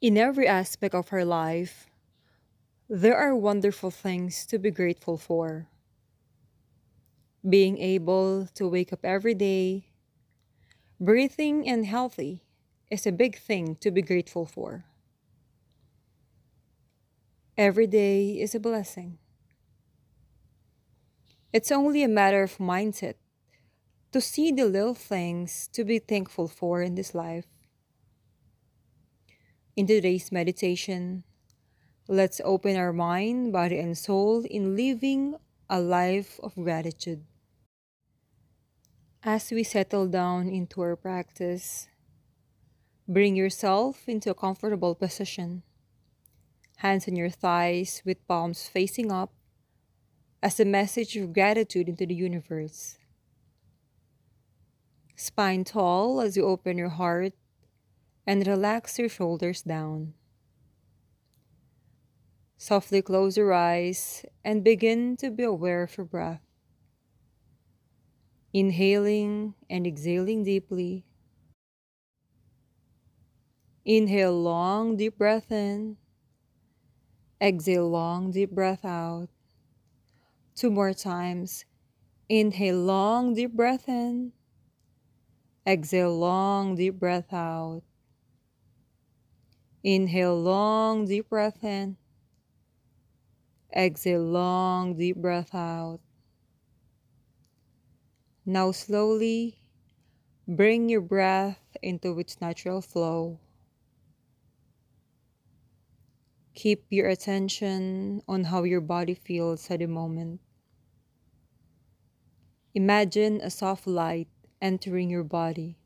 In every aspect of our life, there are wonderful things to be grateful for. Being able to wake up every day, breathing and healthy, is a big thing to be grateful for. Every day is a blessing. It's only a matter of mindset to see the little things to be thankful for in this life. In today's meditation, let's open our mind, body, and soul in living a life of gratitude. As we settle down into our practice, bring yourself into a comfortable position. Hands on your thighs with palms facing up as a message of gratitude into the universe. Spine tall as you open your heart and relax your shoulders down. Softly close your eyes and begin to be aware of your breath. Inhaling and exhaling deeply. Inhale long, deep breath in. Exhale long, deep breath out. Two more times. Inhale long, deep breath in. Exhale long, deep breath out. Inhale long, deep breath in. Exhale long, deep breath out. Now slowly bring your breath into its natural flow. Keep your attention on how your body feels at the moment. Imagine a soft light entering your body,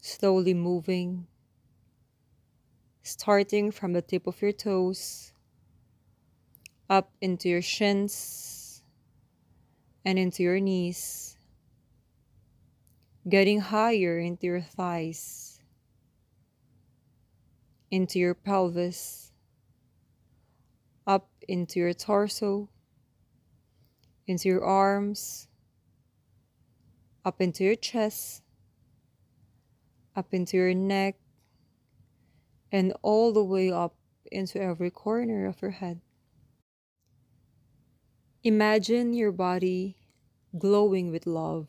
slowly moving, starting from the tip of your toes up into your shins and into your knees, getting higher into your thighs, into your pelvis, up into your torso, into your arms up into your chest, up into your neck, and all the way up into every corner of your head. Imagine your body glowing with love,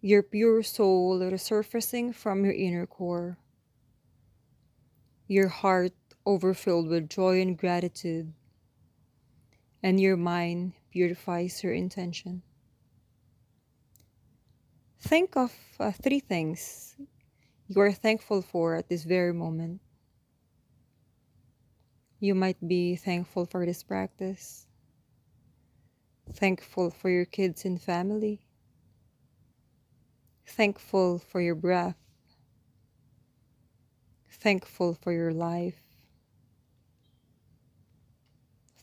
your pure soul resurfacing from your inner core, your heart overfilled with joy and gratitude, and your mind purifies your intention. Think of uh, three things you are thankful for at this very moment. You might be thankful for this practice, thankful for your kids and family, thankful for your breath, thankful for your life,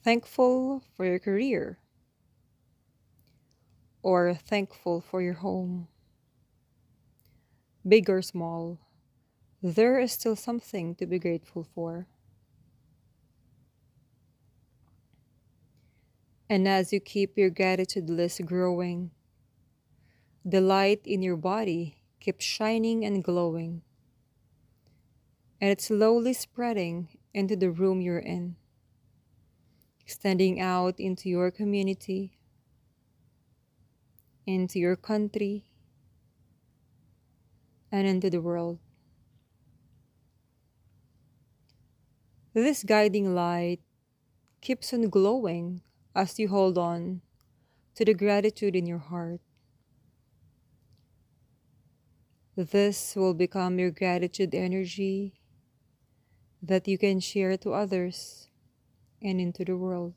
thankful for your career, or thankful for your home big or small, there is still something to be grateful for. And as you keep your gratitude list growing, the light in your body keeps shining and glowing, and it's slowly spreading into the room you're in, extending out into your community, into your country, and into the world. This guiding light keeps on glowing as you hold on to the gratitude in your heart. This will become your gratitude energy that you can share to others and into the world.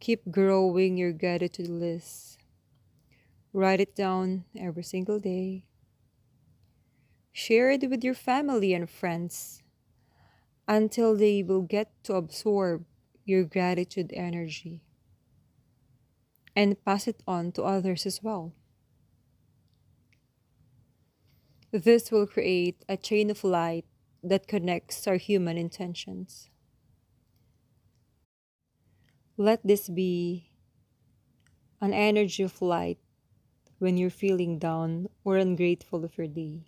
Keep growing your gratitude list Write it down every single day. Share it with your family and friends until they will get to absorb your gratitude energy and pass it on to others as well. This will create a chain of light that connects our human intentions. Let this be an energy of light when you're feeling down or ungrateful of your day.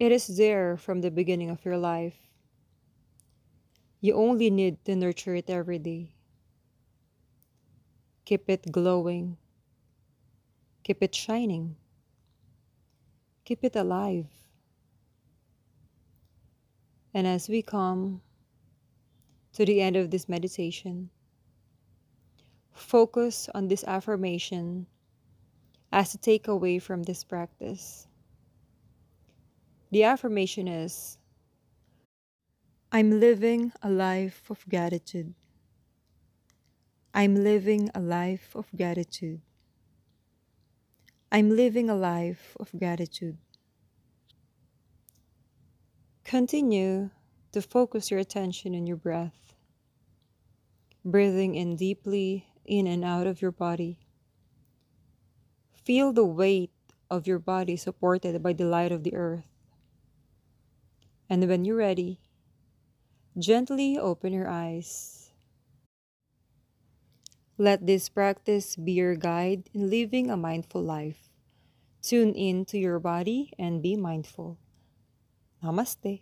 It is there from the beginning of your life. You only need to nurture it every day. Keep it glowing. Keep it shining. Keep it alive. And as we come to the end of this meditation, focus on this affirmation as to take away from this practice. The affirmation is I'm living a life of gratitude. I'm living a life of gratitude. I'm living a life of gratitude. Continue to focus your attention on your breath, breathing in deeply in and out of your body. Feel the weight of your body supported by the light of the earth. And when you're ready, gently open your eyes. Let this practice be your guide in living a mindful life. Tune in to your body and be mindful. Namaste.